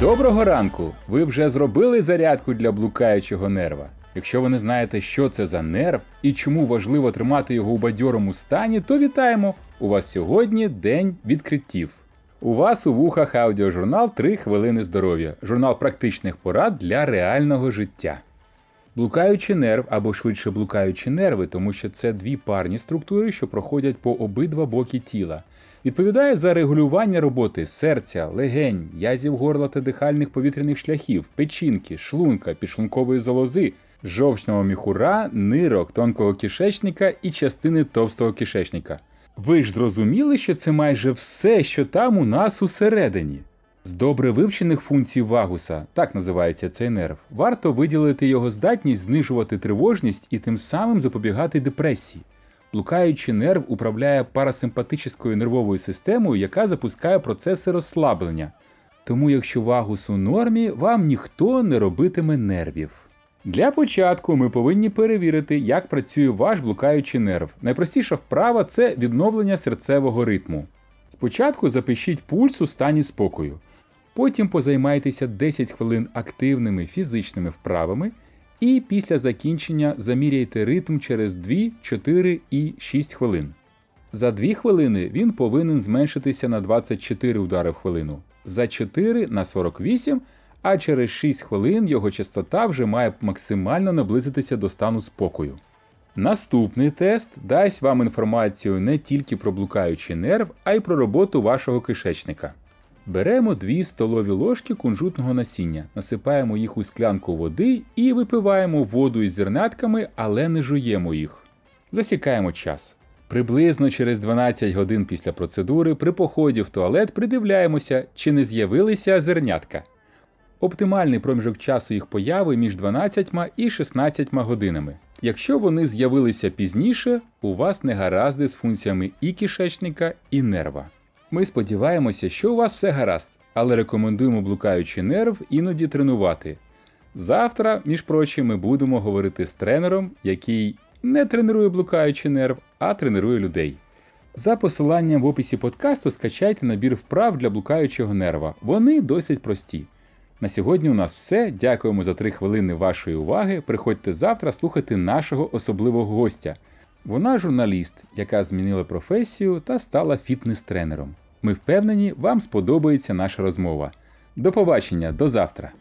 Доброго ранку! Ви вже зробили зарядку для блукаючого нерва. Якщо ви не знаєте, що це за нерв і чому важливо тримати його у бадьорому стані, то вітаємо! У вас сьогодні день відкриттів. У вас у вухах аудіожурнал «3 хвилини здоров'я, журнал практичних порад для реального життя. Блукаючий нерв або швидше блукаючі нерви, тому що це дві парні структури, що проходять по обидва боки тіла. Відповідає за регулювання роботи серця, легень, язів горла та дихальних повітряних шляхів, печінки, шлунка, підшлункової залози, жовчного міхура, нирок, тонкого кишечника і частини товстого кишечника. Ви ж зрозуміли, що це майже все, що там у нас усередині. З добре вивчених функцій вагуса, так називається цей нерв, варто виділити його здатність знижувати тривожність і тим самим запобігати депресії. Блукаючий нерв управляє парасимпатичною нервовою системою, яка запускає процеси розслаблення. Тому, якщо вагус у нормі, вам ніхто не робитиме нервів. Для початку ми повинні перевірити, як працює ваш блукаючий нерв. Найпростіша вправа це відновлення серцевого ритму. Спочатку запишіть пульс у стані спокою. Потім позаймайтеся 10 хвилин активними фізичними вправами, і після закінчення заміряйте ритм через 2, 4 і 6 хвилин. За 2 хвилини він повинен зменшитися на 24 удари в хвилину, за 4 на 48, а через 6 хвилин його частота вже має максимально наблизитися до стану спокою. Наступний тест дасть вам інформацію не тільки про блукаючий нерв, а й про роботу вашого кишечника. Беремо 2 столові ложки кунжутного насіння, насипаємо їх у склянку води і випиваємо воду із зернятками, але не жуємо їх. Засікаємо час. Приблизно через 12 годин після процедури при поході в туалет придивляємося, чи не з'явилися зернятка. Оптимальний проміжок часу їх появи між 12 і 16 годинами. Якщо вони з'явилися пізніше, у вас не гаразди з функціями і кишечника, і нерва. Ми сподіваємося, що у вас все гаразд, але рекомендуємо блукаючий нерв іноді тренувати. Завтра, між прочим, ми будемо говорити з тренером, який не тренує блукаючий нерв, а тренує людей. За посиланням в описі подкасту скачайте набір вправ для блукаючого нерва. Вони досить прості. На сьогодні у нас все. Дякуємо за 3 хвилини вашої уваги. Приходьте завтра слухати нашого особливого гостя. Вона журналіст, яка змінила професію та стала фітнес-тренером. Ми впевнені, вам сподобається наша розмова. До побачення, до завтра!